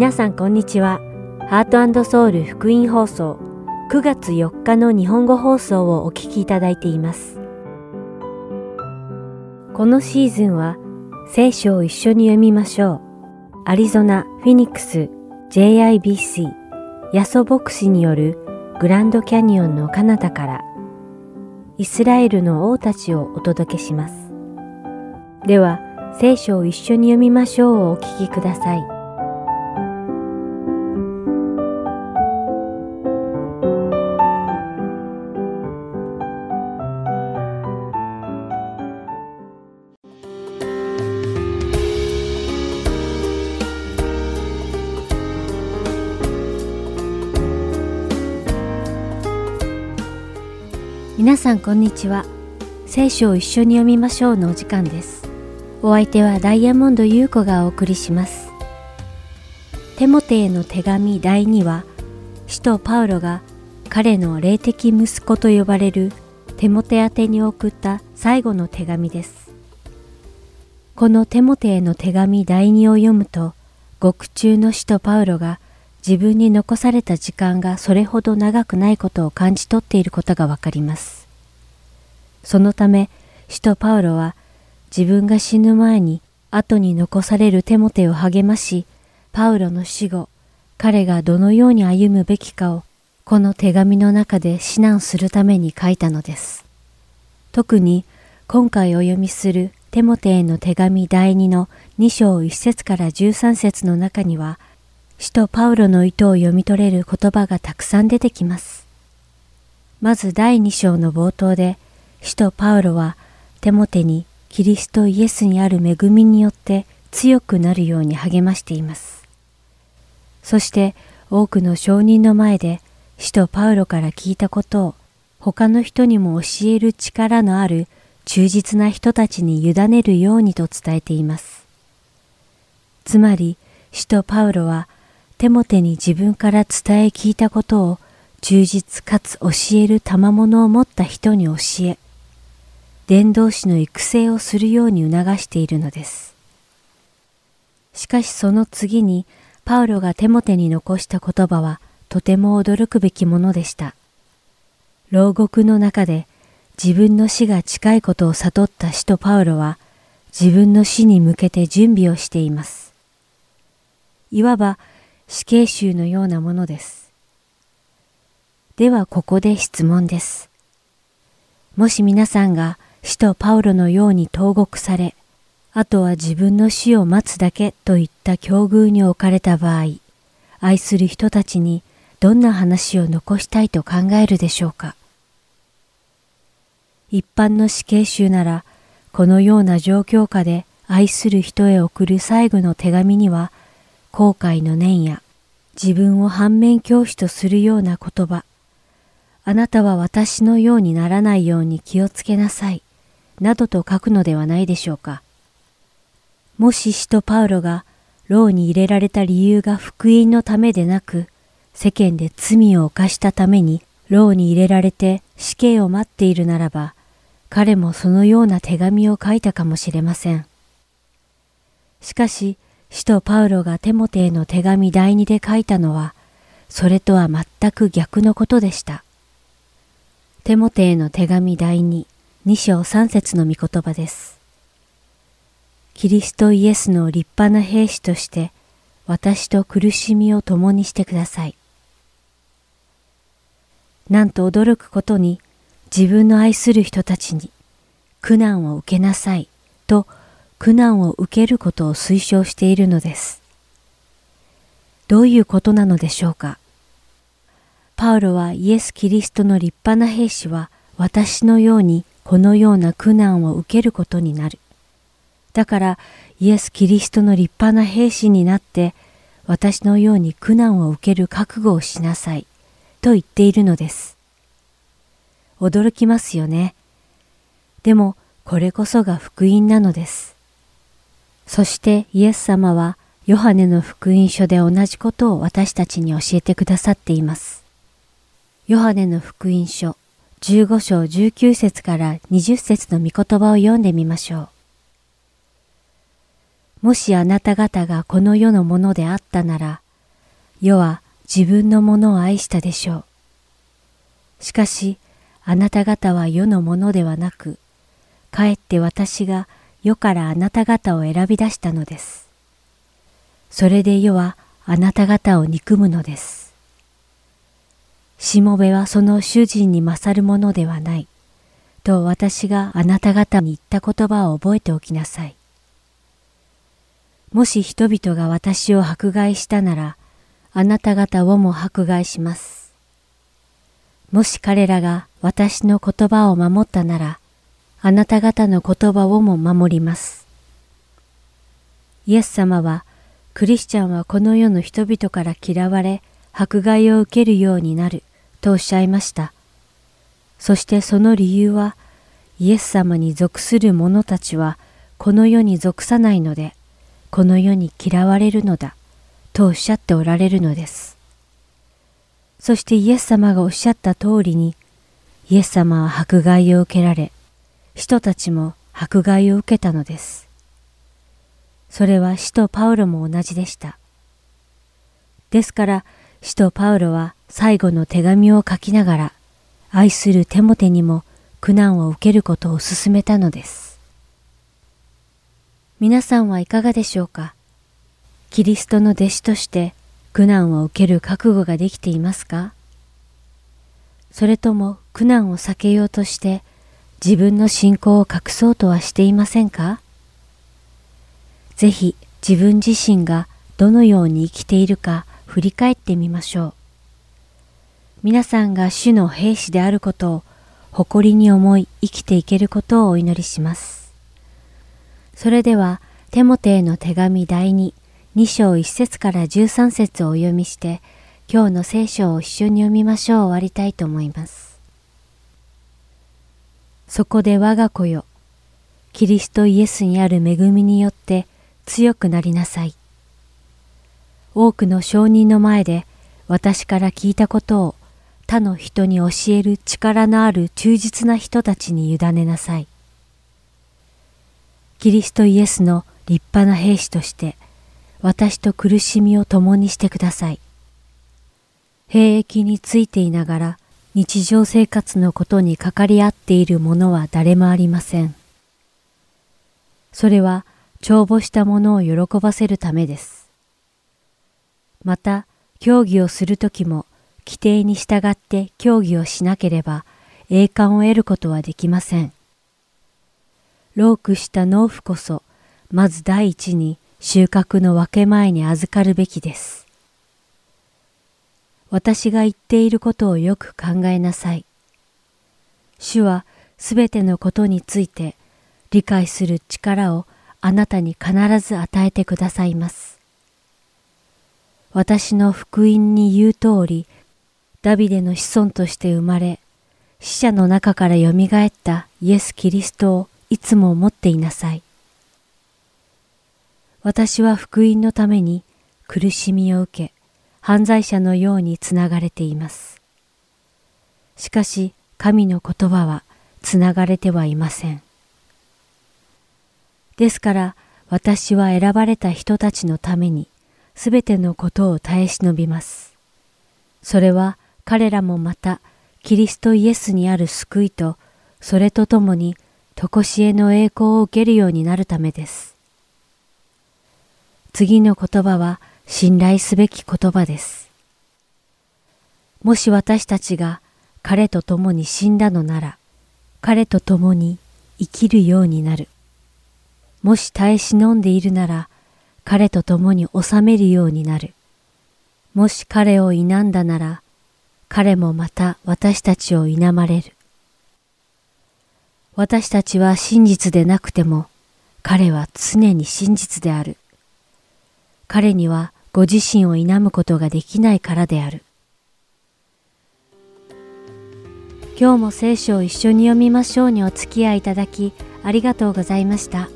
皆さんこんにちは。ハートソウル福音放送9月4日の日本語放送をお聞きいただいています。このシーズンは聖書を一緒に読みましょう。アリゾナ・フィニックス JIBC ヤソ牧師によるグランドキャニオンの彼方からイスラエルの王たちをお届けします。では、聖書を一緒に読みましょうをお聞きください。さんこんにちは。聖書を一緒に読みましょうのお時間です。お相手はダイヤモンド優子がお送りします。テモテへの手紙第2は、使徒パウロが彼の霊的息子と呼ばれるテモテ宛てに送った最後の手紙です。このテモテへの手紙第2を読むと、獄中の使徒パウロが自分に残された時間がそれほど長くないことを感じ取っていることがわかります。そのため、使徒パウロは自分が死ぬ前に後に残されるテモテを励まし、パウロの死後、彼がどのように歩むべきかをこの手紙の中で指南するために書いたのです。特に今回お読みするテモテへの手紙第2の2章1節から13節の中には、使徒パウロの意図を読み取れる言葉がたくさん出てきます。まず第2章の冒頭で、使徒パウロはテモテにキリストイエスにある恵みによって強くなるように励ましています。そして多くの証人の前で使徒パウロから聞いたことを他の人にも教える力のある忠実な人たちに委ねるようにと伝えています。つまり、使徒パウロはテモテに自分から伝え聞いたことを忠実かつ教える賜物を持った人に教え、伝道師の育成をするように促しているのです。しかしその次にパウロがテモテに残した言葉はとても驚くべきものでした。牢獄の中で自分の死が近いことを悟った使徒パウロは自分の死に向けて準備をしています。いわば死刑囚のようなものです。ではここで質問です。もし皆さんが使徒パウロのように投獄され、あとは自分の死を待つだけといった境遇に置かれた場合、愛する人たちにどんな話を残したいと考えるでしょうか。一般の死刑囚なら、このような状況下で愛する人へ送る最後の手紙には、後悔の念や自分を反面教師とするような言葉、あなたは私のようにならないように気をつけなさい、などと書くのではないでしょうか。もし使徒パウロが牢に入れられた理由が福音のためでなく、世間で罪を犯したために牢に入れられて死刑を待っているならば、彼もそのような手紙を書いたかもしれません。しかし、使徒パウロがテモテへの手紙第二で書いたのは、それとは全く逆のことでした。テモテへの手紙第二、二章三節の御言葉です。キリストイエスの立派な兵士として、私と苦しみを共にしてください。なんと驚くことに、自分の愛する人たちに、苦難を受けなさい、と苦難を受けることを推奨しているのです。どういうことなのでしょうか？パウロはイエス・キリストの立派な兵士は私のようにこのような苦難を受けることになる。だからイエス・キリストの立派な兵士になって私のように苦難を受ける覚悟をしなさいと言っているのです。驚きますよね。でもこれこそが福音なのです。そしてイエス様はヨハネの福音書で同じことを私たちに教えてくださっています。ヨハネの福音書15章19節から20節の御言葉を読んでみましょう。もしあなた方がこの世のものであったなら、世は自分のものを愛したでしょう。しかし、あなた方は世のものではなく、かえって私が世からあなた方を選び出したのです。それで世はあなた方を憎むのです。しもべはその主人に勝るものではない。と私があなた方に言った言葉を覚えておきなさい。もし人々が私を迫害したなら、あなた方をも迫害します。もし彼らが私の言葉を守ったなら、あなた方の言葉をも守ります。イエス様は、クリスチャンはこの世の人々から嫌われ、迫害を受けるようになる、とおっしゃいました。そしてその理由は、イエス様に属する者たちは、この世に属さないので、この世に嫌われるのだ、とおっしゃっておられるのです。そしてイエス様がおっしゃった通りに、イエス様は迫害を受けられ、人たちも迫害を受けたのです。それは使徒パウロも同じでした。ですから、使徒パウロは最後の手紙を書きながら、愛するテモテにも苦難を受けることを勧めたのです。皆さんはいかがでしょうか？キリストの弟子として苦難を受ける覚悟ができていますか？それとも苦難を避けようとして自分の信仰を隠そうとはしていませんか？ぜひ自分自身がどのように生きているか振り返ってみましょう。皆さんが主の兵士であることを誇りに思い生きていけることをお祈りします。それでは、テモテへの手紙第2、2章1節から13節をお読みして、今日の聖書を一緒に読みましょう終わりたいと思います。そこで我が子よ、キリストイエスにある恵みによって強くなりなさい。多くの証人の前で私から聞いたことを他の人に教える力のある忠実な人たちに委ねなさい。キリストイエスの立派な兵士として私と苦しみを共にしてください。兵役についていながら日常生活のことにかかり合っている者は誰もありません。それは帳簿したものを喜ばせるためです。また、競技をするときも規定に従って競技をしなければ栄冠を得ることはできません。ロークした農夫こそ、まず第一に収穫の分け前に預かるべきです。私が言っていることをよく考えなさい。主はすべてのことについて理解する力をあなたに必ず与えてくださいます。私の福音に言う通り、ダビデの子孫として生まれ、死者の中から蘇ったイエス・キリストをいつも思っていなさい。私は福音のために苦しみを受け、犯罪者のようにつながれています。しかし神の言葉はつながれてはいません。ですから私は選ばれた人たちのためにすべてのことを耐え忍びます。それは彼らもまたキリストイエスにある救いとそれとともに常しえの栄光を受けるようになるためです。次の言葉は信頼すべき言葉です。もし私たちが彼と共に死んだのなら、彼と共に生きるようになる。もし耐え忍んでいるなら、彼と共に治めるようになる。もし彼を否んだなら、彼もまた私たちを否まれる。私たちは真実でなくても、彼は常に真実である。彼にはご自身を否むことができないからである。今日も聖書を一緒に読みましょうにお付き合いいただきありがとうございました。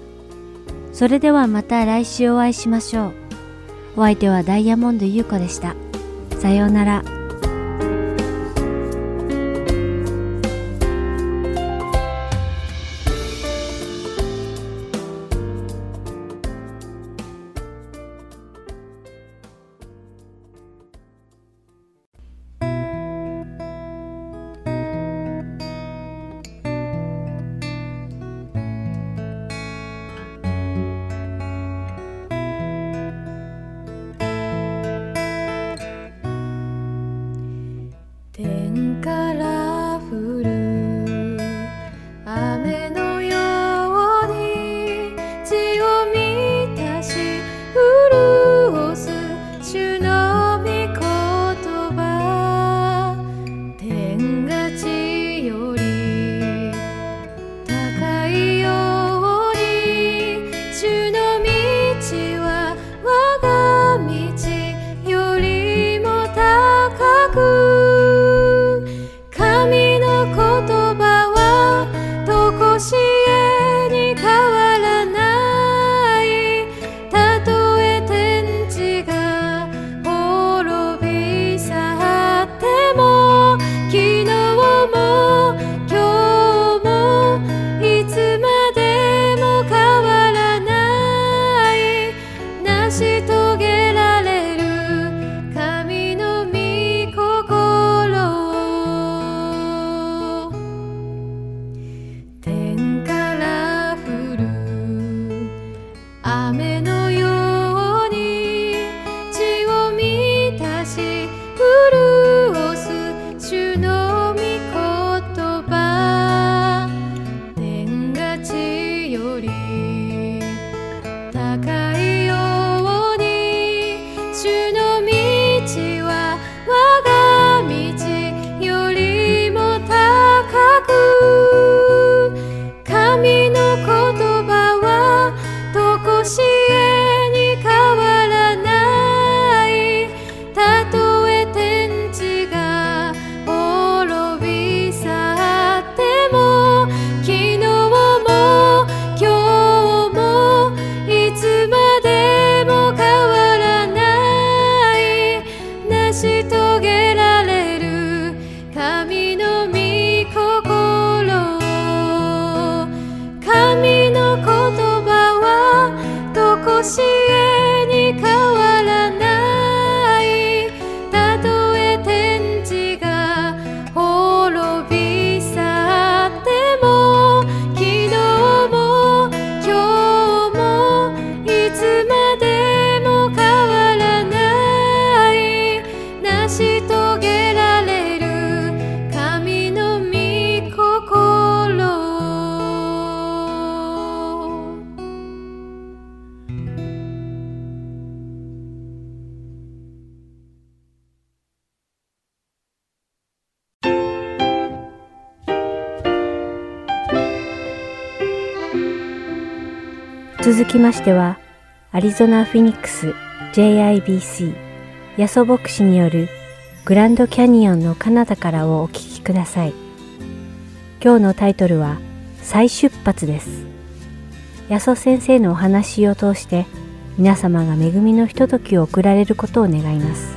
それではまた来週お会いしましょう。お相手はダイヤモンド優子でした。さようなら。きましては、アリゾナ・フィニックス JIBC ヤソ牧師によるグランドキャニオンのカナダからをお聞きください。今日のタイトルは再出発です。ヤソ先生のお話を通して皆様が恵みのひとときを送られることを願います。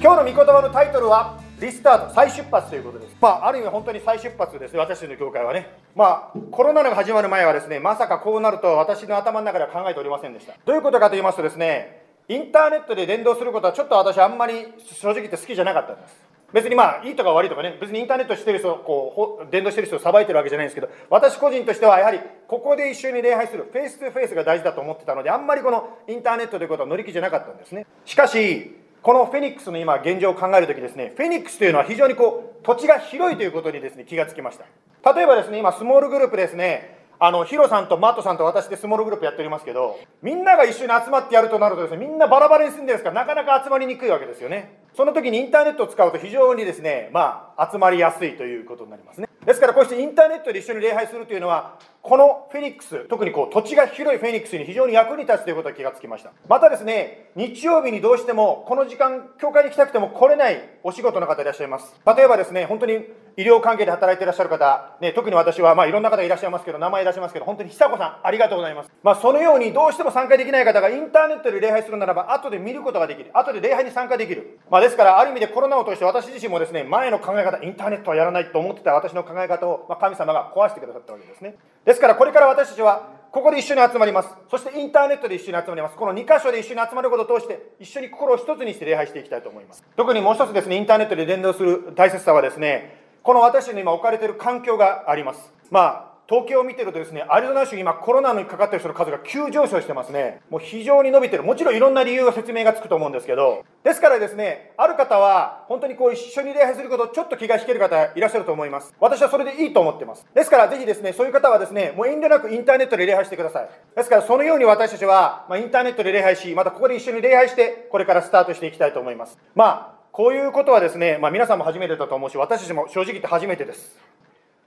今日の御言葉のタイトルはリスタート、再出発ということです。まあ、ある意味本当に再出発ですね、私の教会はね。まあ、コロナが始まる前はですね、まさかこうなると私の頭の中では考えておりませんでした。どういうことかと言いますとですね、インターネットで伝道することはちょっと私あんまり正直言って好きじゃなかったんです。別にまあいいとか悪いとかね別にインターネットしてる人こう伝道してる人をさばいてるわけじゃないんですけど私個人としてはやはりここで一緒に礼拝するフェイス2フェイスが大事だと思ってたのであんまりこのインターネットということは乗り気じゃなかったんですねしかしこのフェニックスの今現状を考えるときですね、フェニックスというのは非常にこう土地が広いということにですね気がつきました。例えばですね、今スモールグループですね、あのヒロさんとマットさんと私でスモールグループやっておりますけど、みんなが一緒に集まってやるとなるとですね、みんなバラバラに住んでるんですから、なかなか集まりにくいわけですよね。その時にインターネットを使うと非常にですね、まあ、集まりやすいということになりますね。ですからこうしてインターネットで一緒に礼拝するというのは、このフェニックス、特にこう土地が広いフェニックスに非常に役に立つということが気がつきました。またですね、日曜日にどうしてもこの時間、教会に来たくても来れないお仕事の方いらっしゃいます。例えばですね、本当に医療関係で働いていらっしゃる方、ね、特に私はまあいろんな方いらっしゃいますけど、名前いらっしゃいますけど、本当に久子さん、ありがとうございます。まあ、そのようにどうしても参加できない方がインターネットで礼拝するならば、後で見ることができる。後で礼拝に参加できる。まあ、ですから、ある意味でコロナを通して私自身もですね、前の考え方、インターネットはやらないと思ってた私の考え方を、まあ、神様が壊してくださったわけですね。ですから、これから私たちは、ここで一緒に集まります。そしてインターネットで一緒に集まります。この2箇所で一緒に集まることを通して、一緒に心を一つにして礼拝していきたいと思います。特にもう一つですね、インターネットで伝道する大切さはですね、この私の今置かれている環境があります。まあ、統計を見てるとですね、アリゾナ州今コロナにかかってる人の数が急上昇してますね。もう非常に伸びてる。もちろんいろんな理由が説明がつくと思うんですけど、ですからですね、ある方は本当にこう一緒に礼拝することちょっと気が引ける方いらっしゃると思います。私はそれでいいと思ってます。ですからぜひですね、そういう方はですね、もう遠慮なくインターネットで礼拝してください。ですからそのように私たちは、まあ、インターネットで礼拝し、またここで一緒に礼拝して、これからスタートしていきたいと思います。まあ、こういうことはですね、まあ、皆さんも初めてだと思うし、私たちも正直言って初めてです。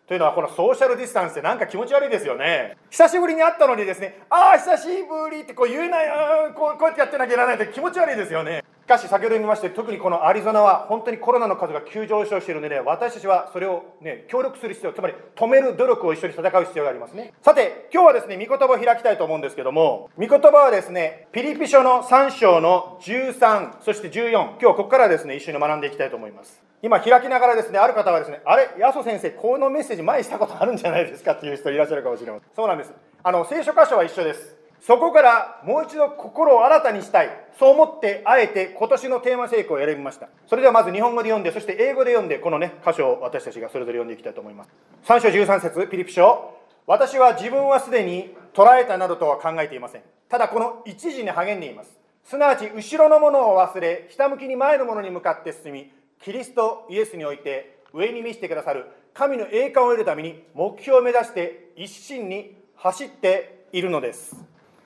というのはこのソーシャルディスタンスってなんか気持ち悪いですよね。久しぶりに会ったのにですねああ久しぶりってこう言えないこうこうやってやってなきゃいけないって気持ち悪いですよね。しかし先ほど見まして特にこのアリゾナは本当にコロナの数が急上昇しているのでね私たちはそれをね協力する必要つまり止める努力を一緒に戦う必要がありますね。さて今日はですね御言葉を開きたいと思うんですけども御言葉はですねピリピ書の3章の13そして14今日ここからですね一緒に学んでいきたいと思います。今開きながらですね、ある方はですね、あれ、ヤソ先生、このメッセージ前にしたことあるんじゃないですかっていう人いらっしゃるかもしれません。そうなんです。あの、聖書箇所は一緒です。そこからもう一度心を新たにしたい。そう思って、あえて今年のテーマ成功を選びました。それではまず日本語で読んで、そして英語で読んで、このね、箇所を私たちがそれぞれ読んでいきたいと思います。3章13節ピリピ書。私は自分はすでに捉えたなどとは考えていません。ただこの一時に励んでいます。すなわち後ろのものを忘れ、ひたむきに前のものに向かって進み、キリストイエスにおいて上に見せてくださる神の栄冠を得るために目標を目指して一心に走っているのです。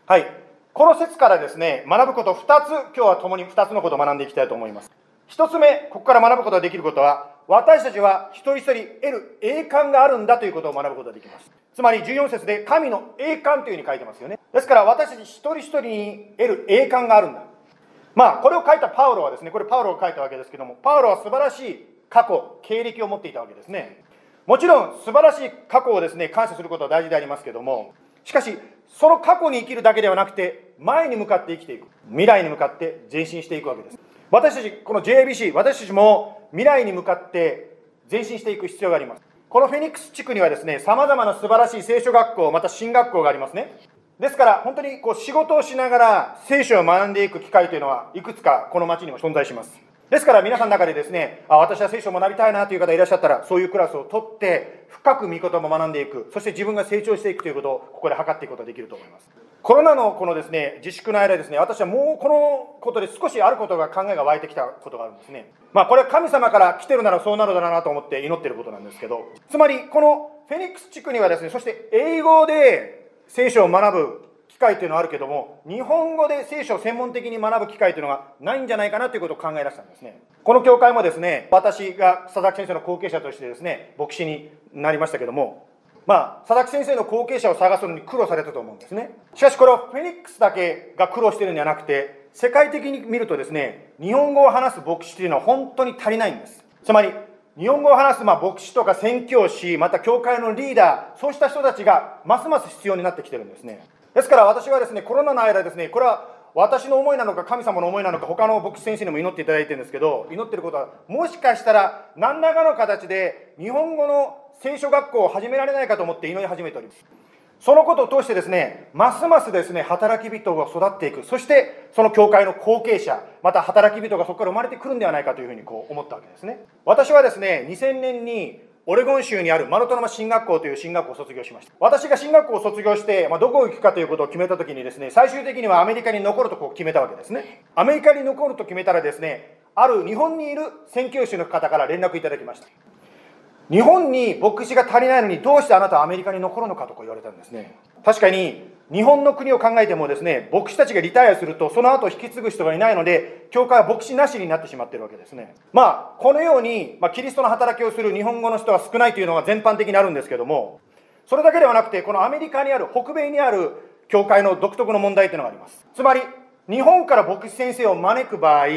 はい。この説からですね学ぶこと2つ今日は共に2つのことを学んでいきたいと思います。1つ目ここから学ぶことができることは私たちは一人一人得る栄冠があるんだということを学ぶことができます。つまり14節で神の栄冠というふうに書いてますよね。ですから私たち一人一人に得る栄冠があるんだ。まあこれを書いたパウロはですねこれパウロが書いたわけですけどもパウロは素晴らしい過去経歴を持っていたわけですね。もちろん素晴らしい過去をですね感謝することは大事でありますけどもしかしその過去に生きるだけではなくて前に向かって生きていく未来に向かって前進していくわけです。私たちこの JABC 私たちも未来に向かって前進していく必要があります。このフェニックス地区にはですねさまざまな素晴らしい聖書学校また進学校がありますね。ですから本当にこう仕事をしながら聖書を学んでいく機会というのはいくつかこの町にも存在します。ですから皆さんの中でですねあ私は聖書を学びたいなという方いらっしゃったらそういうクラスを取って深く御言葉も学んでいく。そして自分が成長していくということをここで測っていくことができると思います。コロナのこのですね自粛の間ですね私はもうこのことで少しあることが考えが湧いてきたことがあるんですね。まあこれは神様から来てるならそうなるだろうなと思って祈ってることなんですけどつまりこのフェニックス地区にはですねそして英語で聖書を学ぶ機会というのはあるけども日本語で聖書を専門的に学ぶ機会というのがないんじゃないかなということを考え出したんですね。この教会もですね私が佐々木先生の後継者としてですね牧師になりましたけどもまあ佐々木先生の後継者を探すのに苦労されたと思うんですね。しかしこれはフェニックスだけが苦労しているんじゃなくて世界的に見るとですね日本語を話す牧師というのは本当に足りないんです。つまり日本語を話すまあ牧師とか宣教師また教会のリーダーそうした人たちがますます必要になってきてるんですね。ですから私はですねコロナの間ですねこれは私の思いなのか神様の思いなのか他の牧師先生にも祈っていただいてるんですけど祈ってることはもしかしたら何らかの形で日本語の聖書学校を始められないかと思って祈り始めております。そのことを通してですねますますですね働き人が育っていく。そしてその教会の後継者また働き人がそこから生まれてくるんではないかというふうにこう思ったわけですね。私はですね2000年にオレゴン州にあるマロトナマ進学校という進学校を卒業しました。私が進学校を卒業して、まあ、どこを行くかということを決めた時にですね最終的にはアメリカに残るとこう決めたわけですね。アメリカに残ると決めたらですねある日本にいる宣教師の方から連絡いただきました。日本に牧師が足りないのにどうしてあなたはアメリカに残るのかとか言われたんですね。確かに日本の国を考えてもですね牧師たちがリタイアするとその後引き継ぐ人がいないので教会は牧師なしになってしまってるわけですね。まあこのように、まあ、キリストの働きをする日本語の人が少ないというのが全般的にあるんですけどもそれだけではなくてこのアメリカにある北米にある教会の独特の問題というのがあります。つまり日本から牧師先生を招く場合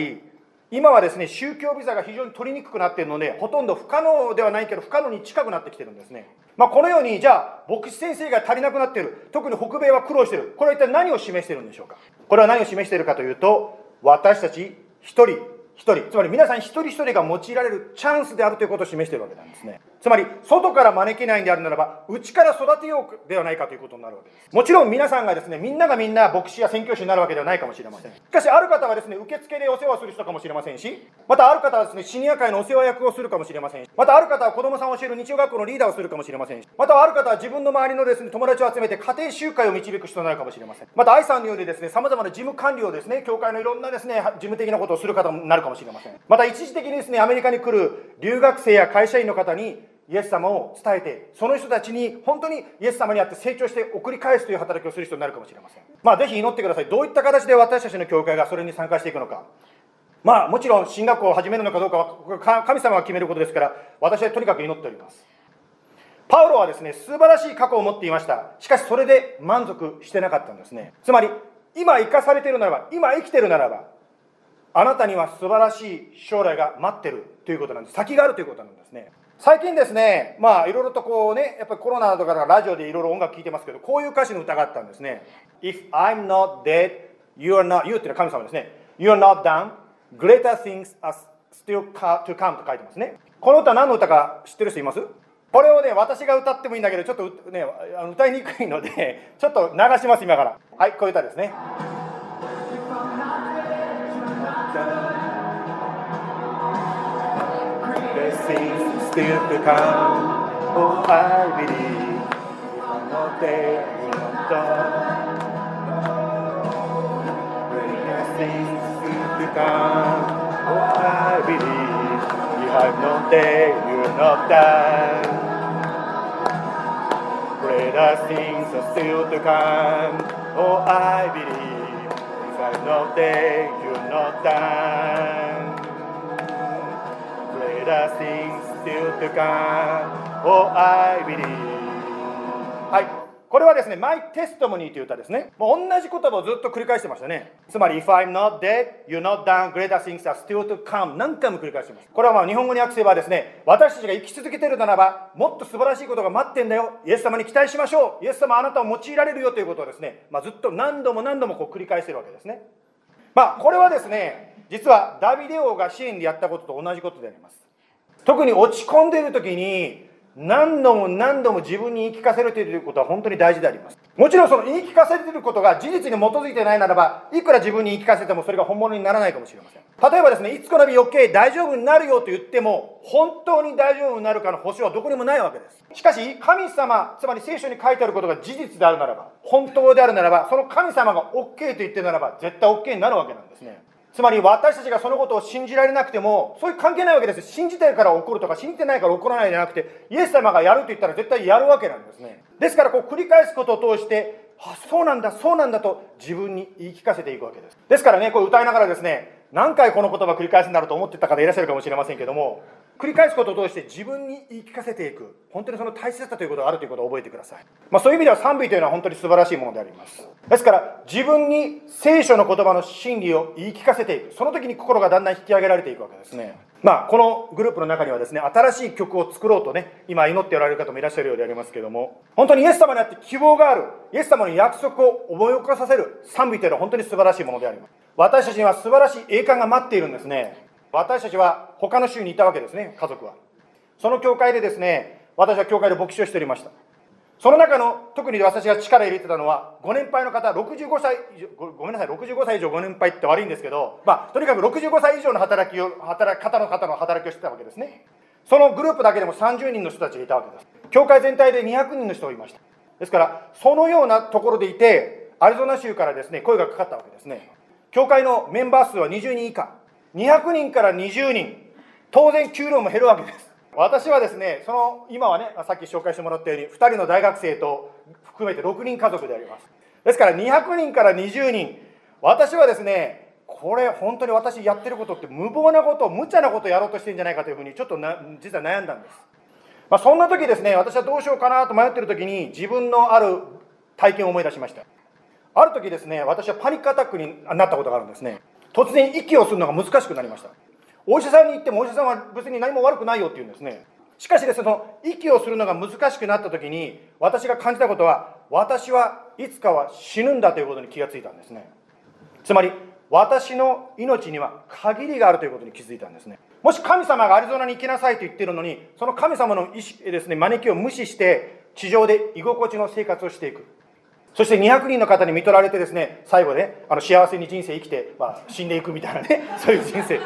今はですね宗教ビザが非常に取りにくくなっているのでほとんど不可能ではないけど不可能に近くなってきてるんですね、まあ、このようにじゃあ牧師先生が足りなくなっている。特に北米は苦労している。これは一体何を示しているんでしょうか？これは何を示しているかというと私たち一人一人つまり皆さん一人一人が用いられるチャンスであるということを示しているわけなんですね。つまり外から招けないんであるならば内から育てようではないかということになるわけです。もちろん皆さんがですねみんながみんな牧師や宣教師になるわけではないかもしれません。しかしある方はですね受付でお世話する人かもしれませんしまたある方はですねシニア会のお世話役をするかもしれませんしまたある方は子供さんを教える日曜学校のリーダーをするかもしれませんしまたある方は自分の周りのですね友達を集めて家庭集会を導く人になるかもしれませんまた愛さんのようにですねさまざまな事務管理をですね教会のいろんなですね事務的なことをする方になるかもしれません。また一時的にですねアメリカに来る留学生や会社員の方にイエス様を伝えてその人たちに本当にイエス様にあって成長して送り返すという働きをする人になるかもしれません。まあぜひ祈ってください。どういった形で私たちの教会がそれに参加していくのか。まあもちろん進学校を始めるのかどうかは神様が決めることですから私はとにかく祈っております。パウロはですね素晴らしい過去を持っていました。しかしそれで満足してなかったんですね。つまり今生かされているならば今生きてるならばあなたには素晴らしい将来が待ってるということなんです。先があるということなんですね。最近ですね、まあいろいろとこうね、やっぱりコロナとかラジオでいろいろ音楽聴いてますけど、こういう歌詞の歌があったんですね。If I'm not dead, you are not, you っていうのは神様ですね。You are not done, greater things are still to come と書いてますね。この歌何の歌か知ってる人います？これをね、私が歌ってもいいんだけど、ちょっとね、歌いにくいので、ちょっと流します、今から。はい、こういう歌ですね。still to come. Oh, I believe no day will done. Greater things still to come. Oh, I believe you have no day you will not done. Greater things are still to come. Oh, I believe you have no day you will not done. Greater things. To come. Oh, I believe. はい。これはですね、My Testimony という歌ですね。もう同じ言葉をずっと繰り返してましたね。つまり、If I'm not dead, you're not done, greater things are still to come. 何回も繰り返してます。これはまあ日本語に訳せばですね、私たちが生き続けてるならば、もっと素晴らしいことが待ってんだよ。イエス様に期待しましょう。イエス様あなたを用いられるよということをですね、まあ、ずっと何度も何度もこう繰り返してるわけですね。まあ、これはですね、実はダビデ王が支援でやったことと同じことであります。特に落ち込んでいる時に、何度も何度も自分に言い聞かせるということは本当に大事であります。もちろんその言い聞かせていることが事実に基づいてないならば、いくら自分に言い聞かせてもそれが本物にならないかもしれません。例えばですね、いつこの日余計大丈夫になるよと言っても、本当に大丈夫になるかの保証はどこにもないわけです。しかし、神様、つまり聖書に書いてあることが事実であるならば、本当であるならば、その神様が OK と言ってるならば、絶対 OK になるわけなんですね。つまり私たちがそのことを信じられなくても、そういう関係ないわけです。信じてるから起こるとか、信じてないから起こらないじゃなくて、イエス様がやると言ったら絶対やるわけなんですね。ですから、こう繰り返すことを通して、あ、そうなんだ、そうなんだと自分に言い聞かせていくわけです。ですからね、こう歌いながらですね、何回この言葉繰り返すんだろうと思ってた方いらっしゃるかもしれませんけども、繰り返すことを通して自分に言い聞かせていく。本当にその大切さということがあるということを覚えてください、まあ、そういう意味では賛美というのは本当に素晴らしいものであります。ですから自分に聖書の言葉の真理を言い聞かせていく。その時に心がだんだん引き上げられていくわけですね。まあ、このグループの中にはですね、新しい曲を作ろうとね、今祈っておられる方もいらっしゃるようでありますけども、本当にイエス様にあって希望がある、イエス様の約束を思い起こさせる。賛美というのは本当に素晴らしいものであります。私たちには素晴らしい栄冠が待っているんですね。私たちは他の州にいたわけですね、家族は。その教会でですね、私は教会で牧師をしておりました。その中の、特に私が力入れてたのは、ご年配の方、65歳以上、ごめんなさい、65歳以上ご年配って悪いんですけど、まあ、とにかく65歳以上の働きを、働き方の方の働きをしてたわけですね。そのグループだけでも30人の人たちがいたわけです。教会全体で200人の人がいました。ですから、そのようなところでいて、アリゾナ州からですね、声がかかったわけですね。教会のメンバー数は20人以下。200人から20人。当然、給料も減るわけです。私はですね、その今はね、さっき紹介してもらったように、2人の大学生と含めて6人家族であります。ですから200人から20人、私はですね、これ本当に私やってることって無謀なこと、無茶なことをやろうとしてるんじゃないかというふうにちょっとな実は悩んだんです。まあ、そんな時ですね、私はどうしようかなと迷ってる時に自分のある体験を思い出しました。ある時ですね、私はパニックアタックになったことがあるんですね。突然息をするのが難しくなりました。お医者さんに行ってもお医者さんは別に何も悪くないよって言うんですね。しかしですねその息をするのが難しくなった時に私が感じたことは私はいつかは死ぬんだということに気がついたんですね。つまり私の命には限りがあるということに気づいたんですね。もし神様がアリゾナに行きなさいと言ってるのにその神様の意識ですね招きを無視して地上で居心地の生活をしていく。そして200人の方に見取られてですね最後ねあの幸せに人生生きて、まあ、死んでいくみたいなね そういう人生。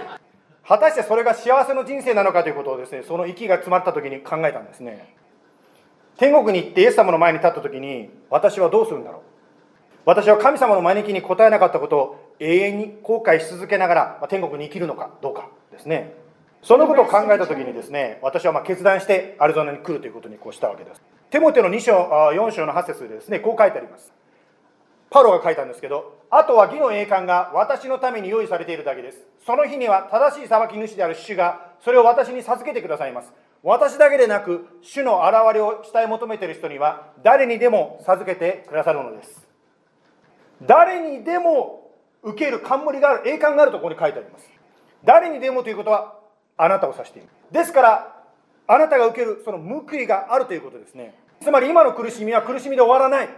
果たしてそれが幸せの人生なのかということをですねその息が詰まった時に考えたんですね。天国に行ってイエス様の前に立った時に私はどうするんだろう。私は神様の招きに応えなかったことを永遠に後悔し続けながら、ま天国に生きるのかどうかですね。そのことを考えた時にですね私はま決断してアリゾナに来るということにこうしたわけです。テモテの2章4章の8節でですねこう書いてありますパロが書いたんですけどあとは義の栄冠が私のために用意されているだけです。その日には正しい裁き主である主がそれを私に授けてくださいます。私だけでなく、主の現れを伝え求めている人には誰にでも授けてくださるのです。誰にでも受ける冠がある、栄冠があるところに書いてあります。誰にでもということはあなたを指している。ですから、あなたが受けるその報いがあるということですね。つまり今の苦しみは苦しみで終わらない。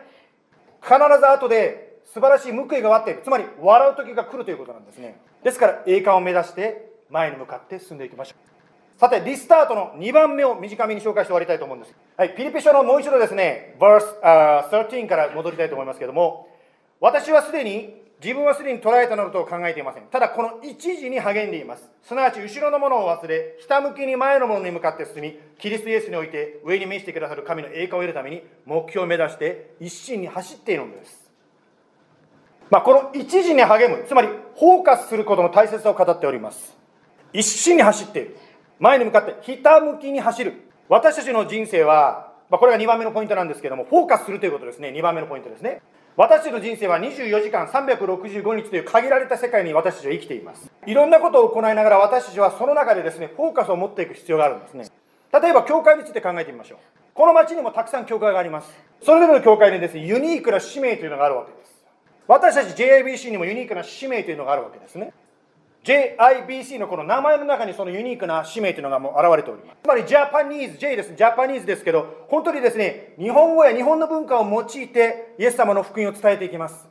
必ず後で素晴らしい報いが待っている。つまり笑う時が来るということなんですね。ですから栄冠を目指して前に向かって進んでいきましょう。さてリスタートの2番目を短めに紹介して終わりたいと思うんです。はいピリピ書のもう一度ですね。verse13 から戻りたいと思いますけども。私はすでに自分はすでに捉えたのだと考えていません。ただ、この一時に励んでいます。すなわち、後ろのものを忘れ、ひたむきに前のものに向かって進み、キリストイエスにおいて上に召してくださる神の栄冠を得るために、目標を目指して一心に走っているのです。まあ、この一時に励む、つまりフォーカスすることの大切さを語っております。一心に走っている。前に向かってひたむきに走る。私たちの人生はまあ、これが2番目のポイントなんですけども、フォーカスするということですね、2番目のポイントですね。私の人生は24時間365日という限られた世界に私たちは生きています。いろんなことを行いながら私たちはその中でですね、フォーカスを持っていく必要があるんですね。例えば、教会について考えてみましょう。この町にもたくさん教会があります。それぞれの教会にですね、ユニークな使命というのがあるわけです。私たち JIBC にもユニークな使命というのがあるわけですね。JIBC のこの名前の中にそのユニークな使命というのがもう現れております。つまりジャパニーズ、J です、ジャパニーズですけど、本当にですね、日本語や日本の文化を用いてイエス様の福音を伝えていきます。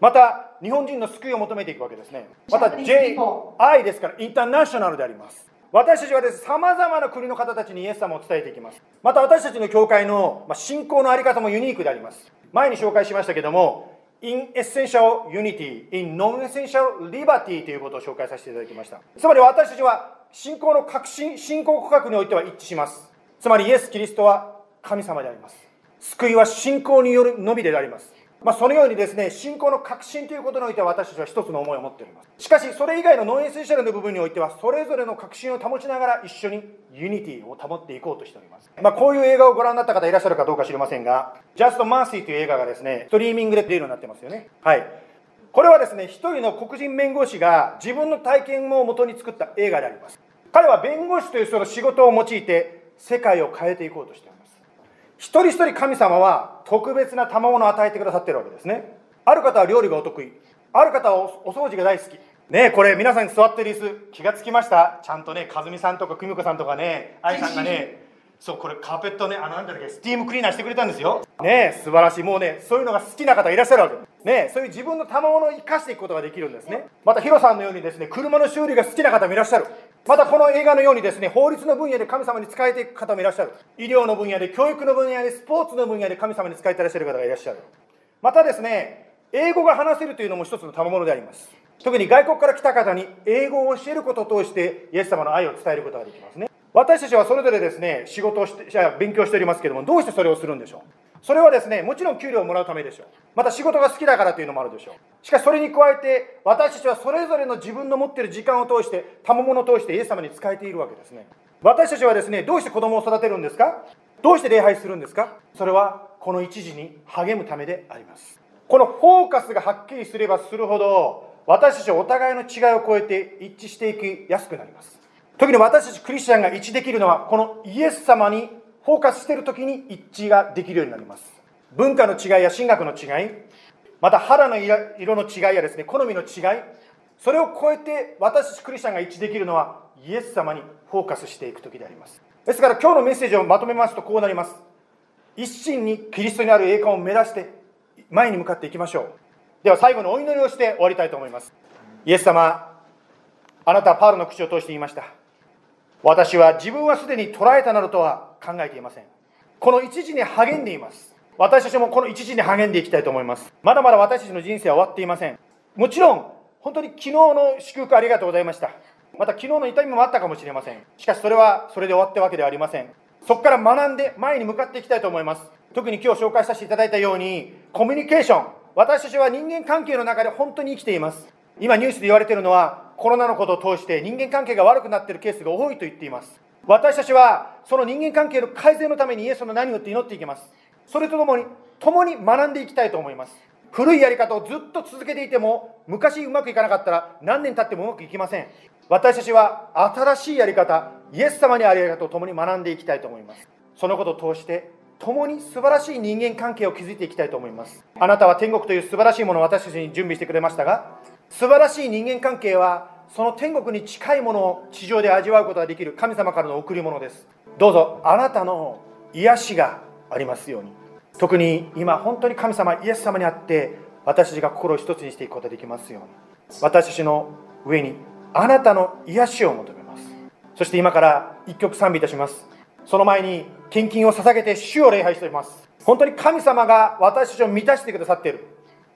また、日本人の救いを求めていくわけですね。また、JI ですから、インターナショナルであります。私たちはです、ね、様々な国の方たちにイエス様を伝えていきます。また私たちの教会の信仰のあり方もユニークであります。前に紹介しましたけども、in essential unity, in non-essential liberty ということを紹介させていただきました。つまり私たちは信仰の核心、信仰告白においては一致します。つまりイエス・キリストは神様であります。救いは信仰によるのみであります。まあ、そのようにですね、信仰の核心ということにおいては私たちは一つの思いを持っております。しかし、それ以外の non-essential の部分においては、それぞれの確信を保ちながら一緒に unity を保っていこうとしております。まあ、こういう映画をご覧になった方いらっしゃるかどうか知りませんが、Just Mercy という映画がですね、ストリーミングで出るようになってますよね。はい。これはですね、一人の黒人弁護士が自分の体験をもとに作った映画であります。彼は弁護士というその仕事を用いて世界を変えていこうとしています。一人一人神様は特別な賜物を与えてくださってるわけですね。ある方は料理がお得意。ある方はお掃除が大好き。ねえこれ皆さんに座ってる椅子気がつきました？ちゃんとね和美さんとか久美子さんとかね愛さんがねそうこれカーペットねあのなんだっけスティームクリーナーしてくれたんですよねえ素晴らしいもうねそういうのが好きな方いらっしゃるわけねえそういう自分の賜物を生かしていくことができるんですねまたヒロさんのようにですね車の修理が好きな方もいらっしゃるまたこの映画のようにですね法律の分野で神様に仕えていく方もいらっしゃる。医療の分野で教育の分野でスポーツの分野で神様に仕えていらっしゃる方がいらっしゃる。またですね英語が話せるというのも一つの賜物であります。特に外国から来た方に英語を教えることを通してイエス様の愛を伝えることができますね。私たちはそれぞれですね仕事をして勉強しておりますけどもどうしてそれをするんでしょう。それはですねもちろん給料をもらうためでしょう。また仕事が好きだからというのもあるでしょう。しかしそれに加えて私たちはそれぞれの自分の持っている時間を通して賜物を通してイエス様に仕えているわけですね。私たちはですねどうして子供を育てるんですか？どうして礼拝するんですか？それはこの一時に励むためであります。このフォーカスがはっきりすればするほど私たちはお互いの違いを超えて一致していきやすくなります。特に私たちクリスチャンが一致できるのはこのイエス様にフォーカスしている時に一致ができるようになります。文化の違いや神学の違いまた肌の色の違いやですね好みの違いそれを超えて私たちクリスチャンが一致できるのはイエス様にフォーカスしていく時であります。ですから今日のメッセージをまとめますとこうなります。一心にキリストにある栄冠を目指して前に向かっていきましょう。では最後のお祈りをして終わりたいと思います。イエス様あなたはパウロの口を通して言いました。私は自分はすでに捉えたなどとは考えていません。この一時に励んでいます。私たちもこの一時に励んでいきたいと思います。まだまだ私たちの人生は終わっていません。もちろん本当に昨日の祝福ありがとうございました。また昨日の痛みもあったかもしれません。しかしそれはそれで終わったわけではありません。そこから学んで前に向かっていきたいと思います。特に今日紹介させていただいたようにコミュニケーション。私たちは人間関係の中で本当に生きています。今ニュースで言われているのはコロナのことを通して人間関係が悪くなっているケースが多いと言っています。私たちはその人間関係の改善のためにイエスの何をって祈っていきます。それとともに共に学んでいきたいと思います。古いやり方をずっと続けていても昔うまくいかなかったら何年経ってもうまくいきません。私たちは新しいやり方イエス様にあるやり方を共に学んでいきたいと思います。そのことを通して共に素晴らしい人間関係を築いていきたいと思います。あなたは天国という素晴らしいものを私たちに準備してくれましたが素晴らしい人間関係はその天国に近いものを地上で味わうことができる神様からの贈り物です。どうぞあなたの癒しがありますように。特に今本当に神様イエス様にあって私たちが心を一つにしていくことができますように。私たちの上にあなたの癒しを求めます。そして今から一曲賛美いたします。その前に献金を捧げて主を礼拝しています。本当に神様が私たちを満たしてくださっている。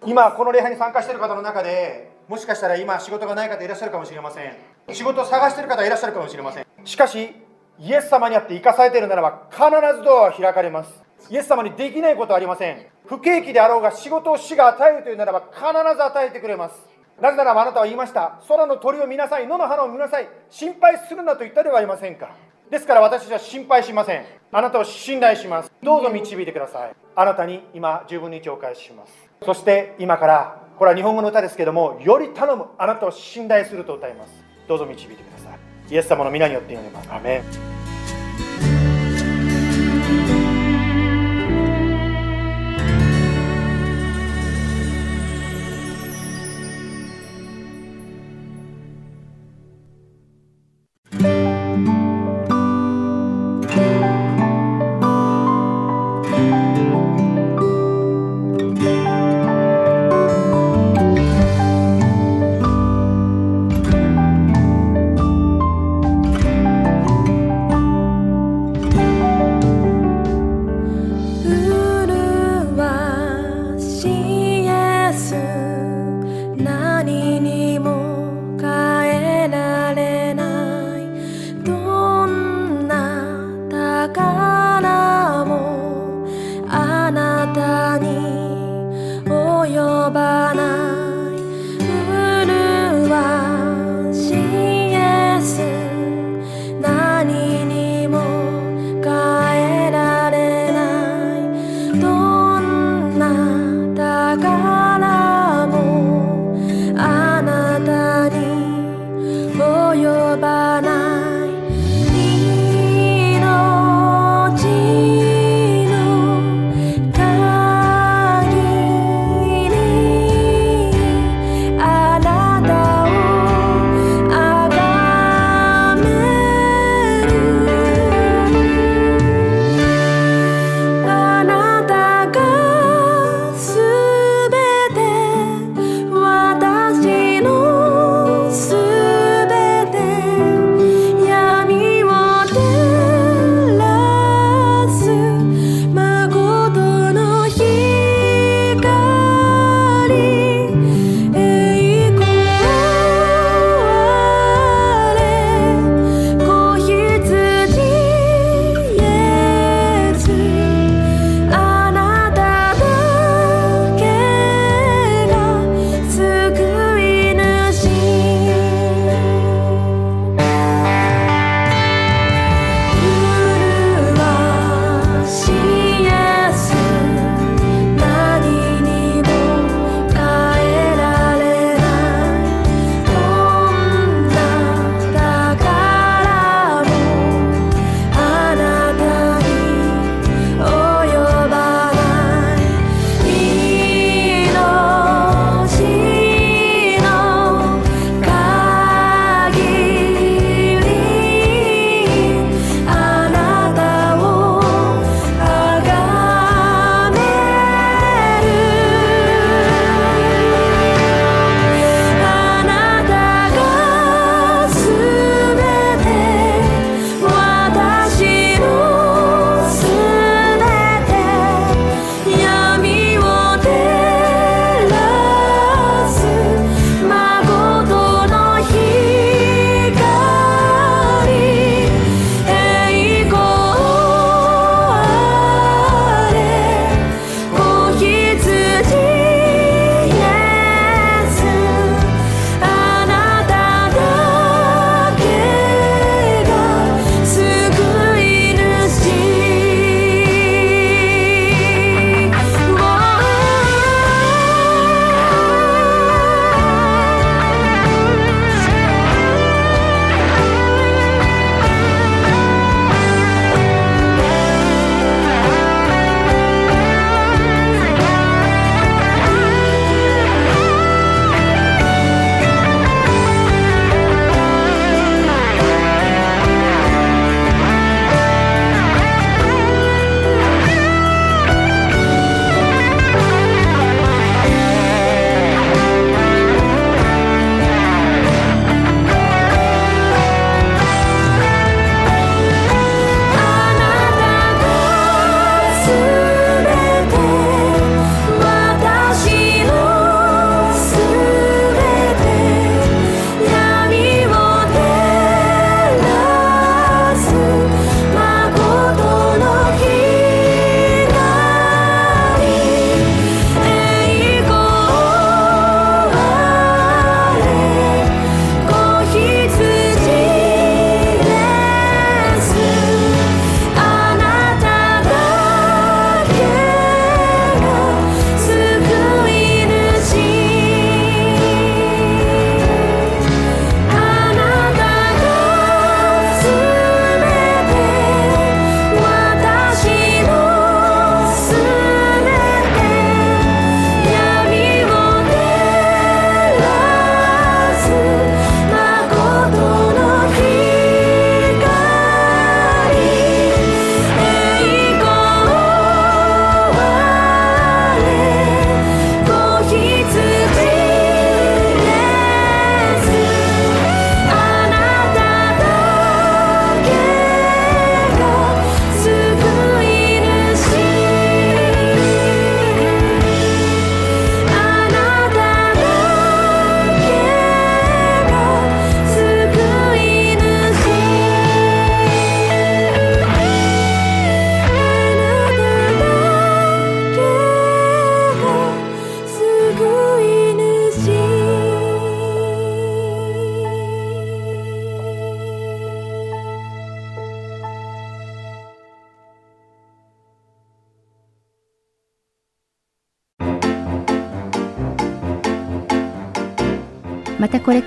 今この礼拝に参加している方の中でもしかしたら今仕事がない方いらっしゃるかもしれません。仕事を探している方いらっしゃるかもしれません。しかしイエス様にあって生かされているならば必ずドアは開かれます。イエス様にできないことはありません。不景気であろうが仕事を死が与えるというならば必ず与えてくれます。なぜならばあなたは言いました。空の鳥を見なさい。野の花を見なさい。心配するなと言ったではありませんか。ですから私たちは心配しません。あなたを信頼します。どうぞ導いてください。あなたに今十分にお返しします。そして今からこれは日本語の歌ですけどもより頼む。あなたを信頼すると歌います。どうぞ導いてください。イエス様の皆によって祈ります。アメン。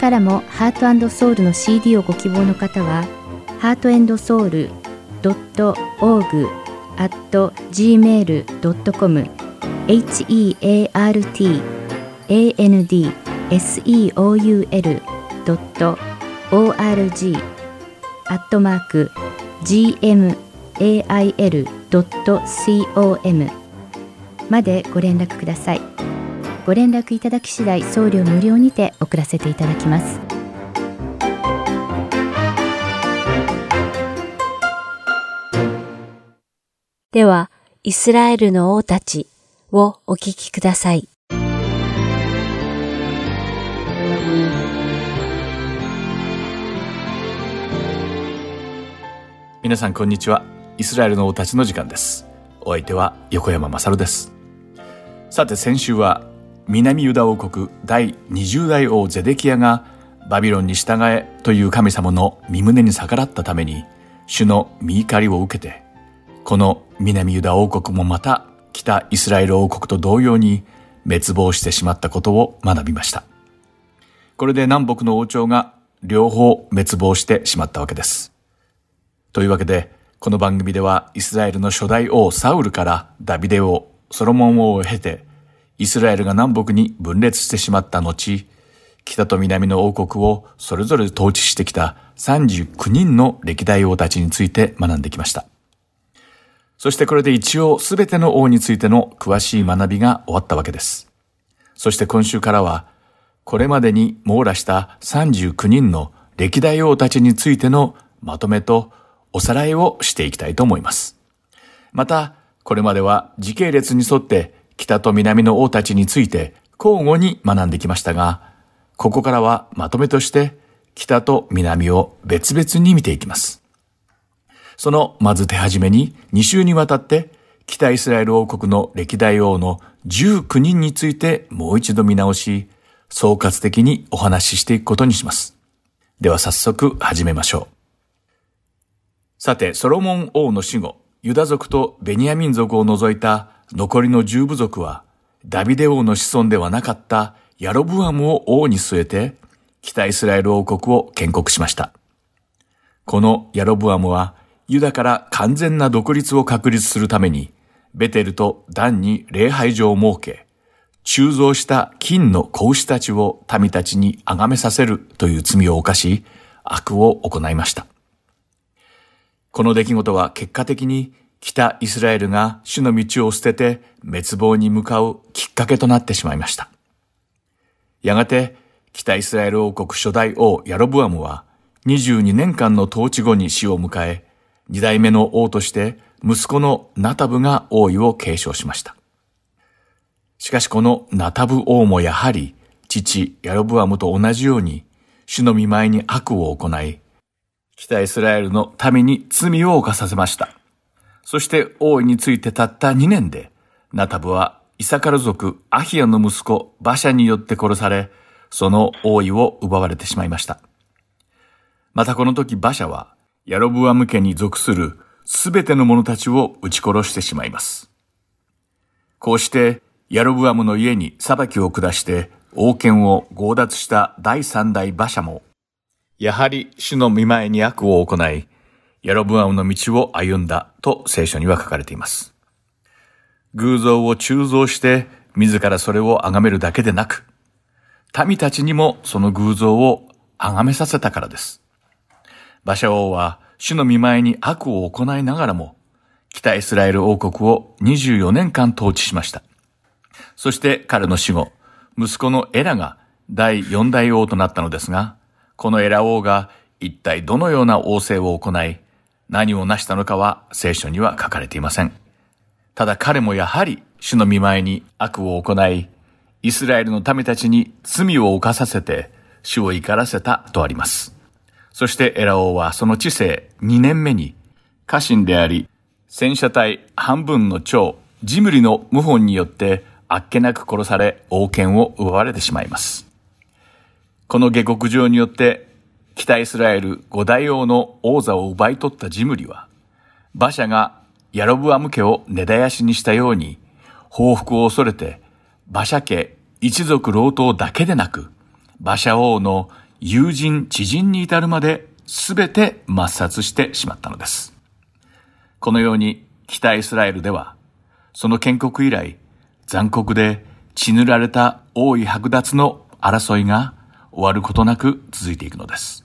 からもハートソウルの CD をご希望の方はハートソウル .org at gmail.com heart and seoul.org アットマーク gmail.com までご連絡ください。ご連絡いただき次第送料無料にて送らせていただきます。では、イスラエルの王たちをお聞きください。皆さんこんにちは。イスラエルの王たちの時間です。お相手は横山まさるです。さて先週は南ユダ王国第20代王ゼデキヤがバビロンに従えという神様の身胸に逆らったために主の見怒りを受けてこの南ユダ王国もまた北イスラエル王国と同様に滅亡してしまったことを学びました。これで南北の王朝が両方滅亡してしまったわけです。というわけで、この番組ではイスラエルの初代王サウルからダビデ王、ソロモン王を経て、イスラエルが南北に分裂してしまった後、北と南の王国をそれぞれ統治してきた39人の歴代王たちについて学んできました。そしてこれで一応すべての王についての詳しい学びが終わったわけです。そして今週からは、これまでに網羅した39人の歴代王たちについてのまとめとおさらいをしていきたいと思います。また、これまでは時系列に沿って北と南の王たちについて交互に学んできましたが、ここからはまとめとして北と南を別々に見ていきます。そのまず手始めに2週にわたって北イスラエル王国の歴代王の19人についてもう一度見直し、総括的にお話ししていくことにします。では早速始めましょう。さて、ソロモン王の死後、ユダ族とベニヤ民族を除いた残りの十部族は、ダビデ王の子孫ではなかったヤロブアムを王に据えて、北イスラエル王国を建国しました。このヤロブアムは、ユダから完全な独立を確立するために、ベテルとダンに礼拝所を設け、鋳造した金の子牛たちを民たちに崇めさせるという罪を犯し、悪を行いました。この出来事は結果的に北イスラエルが主の道を捨てて滅亡に向かうきっかけとなってしまいました。やがて北イスラエル王国初代王ヤロブアムは22年間の統治後に死を迎え、二代目の王として息子のナタブが王位を継承しました。しかしこのナタブ王もやはり父ヤロブアムと同じように主の見舞いに悪を行い、北イスラエルの民に罪を犯させました。そして王位についてたった2年で、ナタブはイサカル族アヒアの息子バシャによって殺され、その王位を奪われてしまいました。またこの時バシャは、ヤロブアム家に属するすべての者たちを撃ち殺してしまいます。こうして、ヤロブアムの家に裁きを下して王権を強奪した第三代馬車も、やはり主の見前に悪を行い、ヤロブアムの道を歩んだと聖書には書かれています。偶像を鋳造して自らそれを崇めるだけでなく、民たちにもその偶像を崇めさせたからです。馬車王は主の見前に悪を行いながらも、北イスラエル王国を24年間統治しました。そして彼の死後、息子のエラが第四代王となったのですが、このエラ王が一体どのような王政を行い、何を成したのかは聖書には書かれていません。ただ彼もやはり主の見前に悪を行い、イスラエルの民たちに罪を犯させて主を怒らせたとあります。そしてエラ王はその知性2年目に家臣であり、戦車隊半分の長、ジムリの謀反によってあっけなく殺され王権を奪われてしまいます。この下克上によって北イスラエル五大王の王座を奪い取ったジムリは、馬車がヤロブアム家を根絶やしにしたように、報復を恐れて、馬車家一族老頭だけでなく、馬車王の友人、知人に至るまで全て抹殺してしまったのです。このように北イスラエルでは、その建国以来、残酷で血塗られた王位剥奪の争いが終わることなく続いていくのです。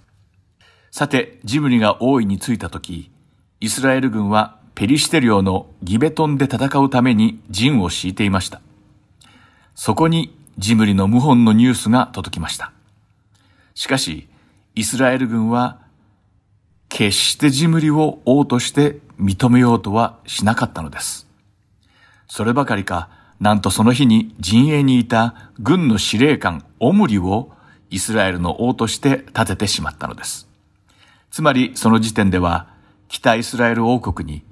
さて、ジムリが王位についたとき、イスラエル軍はペリシテ領のギベトンで戦うために陣を敷いていました。そこにジムリの謀反のニュースが届きました。しかし、イスラエル軍は決してジムリを王として認めようとはしなかったのです。そればかりか、なんとその日に陣営にいた軍の司令官オムリをイスラエルの王として立ててしまったのです。つまりその時点では北イスラエル王国に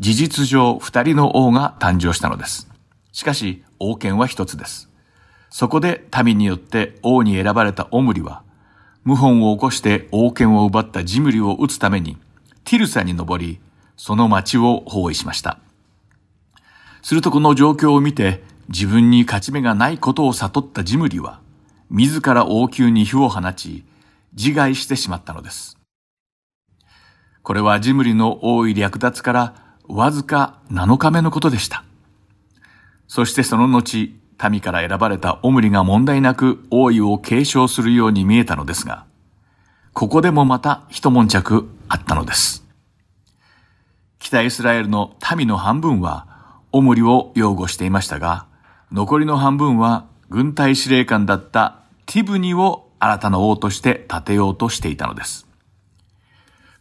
事実上二人の王が誕生したのです。しかし王権は一つです。そこで民によって王に選ばれたオムリは謀反を起こして王権を奪ったジムリを撃つために、ティルサに登り、その町を包囲しました。するとこの状況を見て、自分に勝ち目がないことを悟ったジムリは、自ら王宮に火を放ち、自害してしまったのです。これはジムリの王位略奪からわずか7日目のことでした。そしてその後、民から選ばれたオムリが問題なく王位を継承するように見えたのですが、ここでもまた一悶着あったのです。北イスラエルの民の半分はオムリを擁護していましたが、残りの半分は軍隊司令官だったティブニを新たな王として立てようとしていたのです。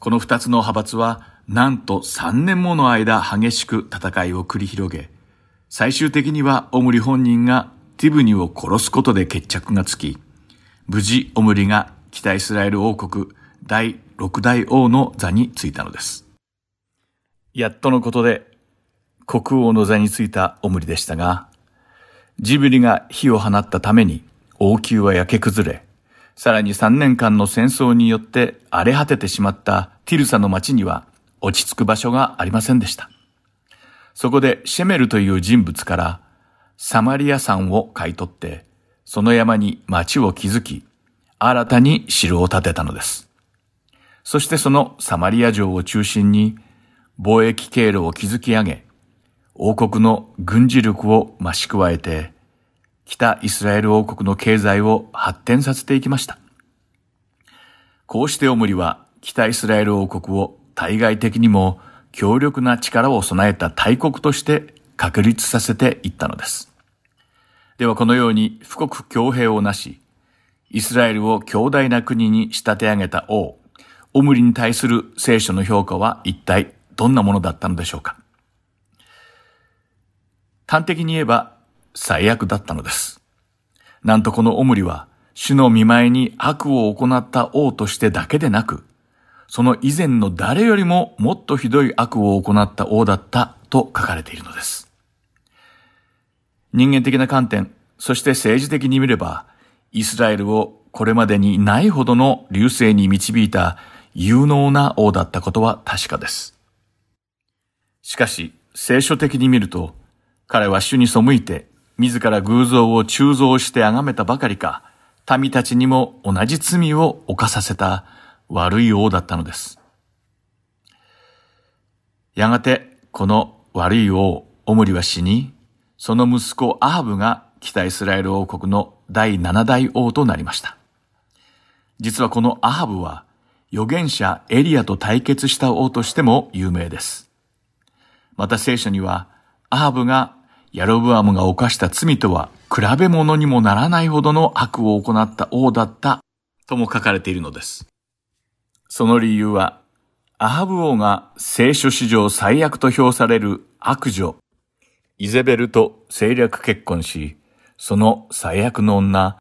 この二つの派閥は、なんと三年もの間激しく戦いを繰り広げ、最終的にはオムリ本人がティブニを殺すことで決着がつき、無事オムリが北イスラエル王国第六代王の座についたのです。やっとのことで国王の座についたオムリでしたが、ジブリが火を放ったために王宮は焼け崩れ、さらに3年間の戦争によって荒れ果ててしまったティルサの町には落ち着く場所がありませんでした。そこでシェメルという人物からサマリア山を買い取って、その山に町を築き、新たに城を建てたのです。そしてそのサマリア城を中心に貿易経路を築き上げ、王国の軍事力を増し加えて、北イスラエル王国の経済を発展させていきました。こうしてオムリは北イスラエル王国を対外的にも強力な力を備えた大国として確立させていったのです。ではこのように富国強兵をなし、イスラエルを強大な国に仕立て上げた王、オムリに対する聖書の評価は一体どんなものだったのでしょうか端的に言えば最悪だったのです。なんとこのオムリは主の見舞いに悪を行った王としてだけでなく、その以前の誰よりももっとひどい悪を行った王だったと書かれているのです。人間的な観点、そして政治的に見れば、イスラエルをこれまでにないほどの流星に導いた有能な王だったことは確かです。しかし、聖書的に見ると、彼は主に背いて、自ら偶像を鋳造して崇めたばかりか、民たちにも同じ罪を犯させた悪い王だったのです。やがて、この悪い王、オムリは死に、その息子アハブが北イスラエル王国の第七代王となりました。実はこのアハブは、預言者エリアと対決した王としても有名です。また聖書には、アハブがヤロブアムが犯した罪とは比べ物にもならないほどの悪を行った王だったとも書かれているのです。その理由は、アハブ王が聖書史上最悪と評される悪女、イゼベルと政略結婚し、その最悪の女、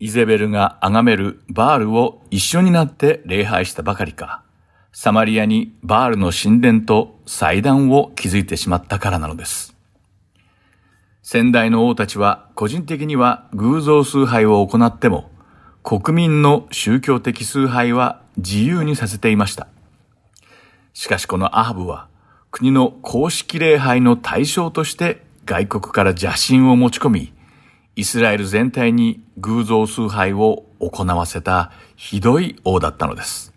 イゼベルが崇めるバールを一緒になって礼拝したばかりか、サマリアにバールの神殿と祭壇を築いてしまったからなのです。先代の王たちは個人的には偶像崇拝を行っても、国民の宗教的崇拝は自由にさせていました。しかしこのアハブは国の公式礼拝の対象として外国から邪神を持ち込み、イスラエル全体に偶像崇拝を行わせたひどい王だったのです。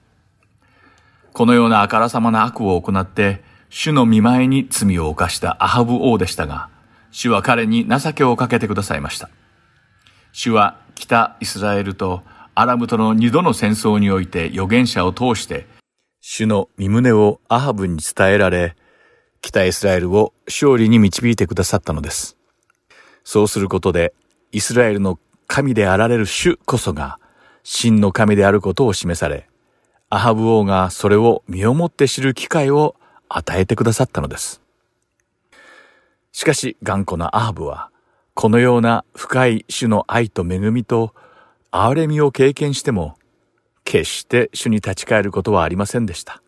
このようなあからさまな悪を行って、主の見舞いに罪を犯したアハブ王でしたが、主は彼に情けをかけてくださいました。主は北イスラエルとアラムとの二度の戦争において預言者を通して、主の身旨をアハブに伝えられ、北イスラエルを勝利に導いてくださったのです。そうすることで、イスラエルの神であられる主こそが、真の神であることを示され、アハブ王がそれを身をもって知る機会を与えてくださったのです。しかし頑固なアハブは、このような深い主の愛と恵みと憐れみを経験しても、決して主に立ち返ることはありませんでした。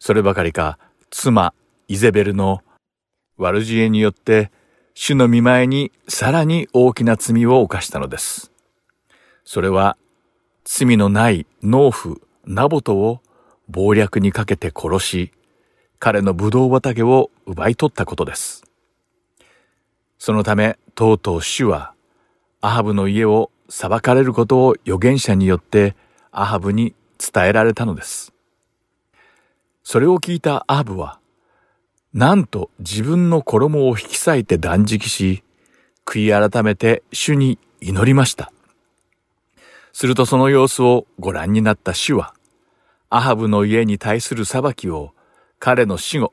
そればかりか、妻、イゼベルの悪知恵によって、主の見前にさらに大きな罪を犯したのです。それは罪のない農夫、ナボトを謀略にかけて殺し、彼のブドウ畑を奪い取ったことです。そのため、とうとう主は、アハブの家を裁かれることを預言者によってアハブに伝えられたのです。それを聞いたアハブは、なんと自分の衣を引き裂いて断食し、悔い改めて主に祈りました。するとその様子をご覧になった主は、アハブの家に対する裁きを彼の死後、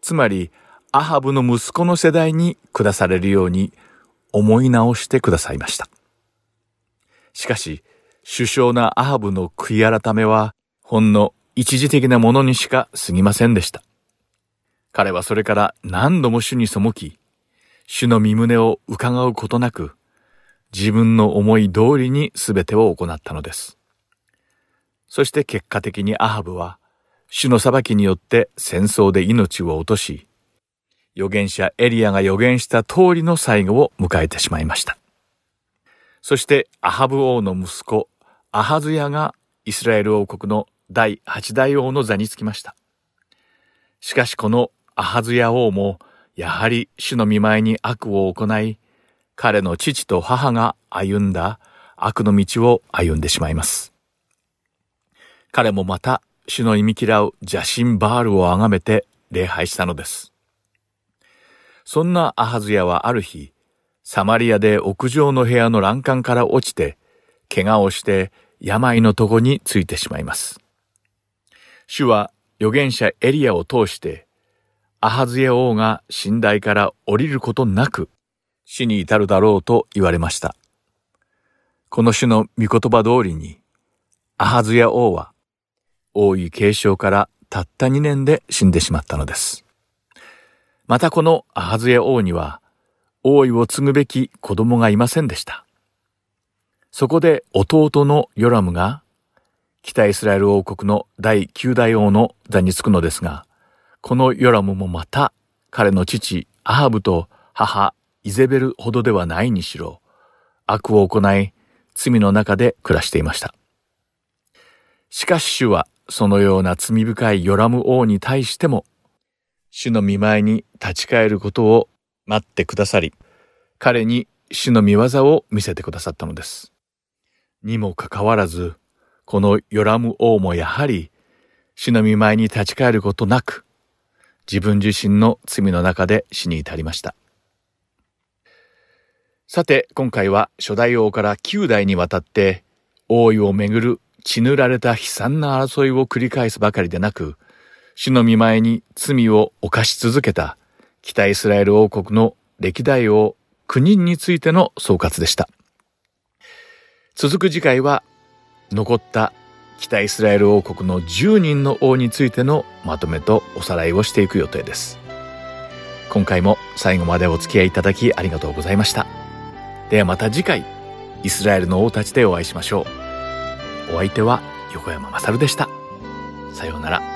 つまりアハブの息子の世代に下されるように思い直してくださいました。しかし、首相なアハブの悔い改めは、ほんの一時的なものにしか過ぎませんでした。彼はそれから何度も主に背き、主の身胸を伺うことなく、自分の思い通りに全てを行ったのです。そして結果的にアハブは、主の裁きによって戦争で命を落とし、預言者エリアが預言した通りの最後を迎えてしまいました。そしてアハブ王の息子、アハズヤがイスラエル王国の第八代王の座につきました。しかしこのアハズヤ王も、やはり主の見舞いに悪を行い、彼の父と母が歩んだ悪の道を歩んでしまいます。彼もまた主の忌み嫌う邪神バールを崇めて礼拝したのです。そんなアハズヤはある日、サマリアで屋上の部屋の欄干から落ちて、怪我をして病のとこについてしまいます。主は預言者エリアを通して、アハズヤ王が寝台から降りることなく、死に至るだろうと言われました。この種の御言葉通りに、アハズヤ王は、王位継承からたった2年で死んでしまったのです。またこのアハズヤ王には、王位を継ぐべき子供がいませんでした。そこで弟のヨラムが、北イスラエル王国の第9代王の座につくのですが、このヨラムもまた彼の父アハブと母イゼベルほどではないにしろ、悪を行い、罪の中で暮らしていました。しかし主は、そのような罪深いヨラム王に対しても、主の見舞いに立ち返ることを待ってくださり、彼に主の見業を見せてくださったのです。にもかかわらず、このヨラム王もやはり、主の見舞いに立ち返ることなく、自分自身の罪の中で死に至りました。さて、今回は初代王から9代にわたって、王位をめぐる血塗られた悲惨な争いを繰り返すばかりでなく、主の見前に罪を犯し続けた北イスラエル王国の歴代王9人についての総括でした。続く次回は、残った北イスラエル王国の10人の王についてのまとめとおさらいをしていく予定です。今回も最後までお付き合いいただきありがとうございました。ではまた次回、イスラエルの王たちでお会いしましょう。お相手は横山まさるでした。さようなら。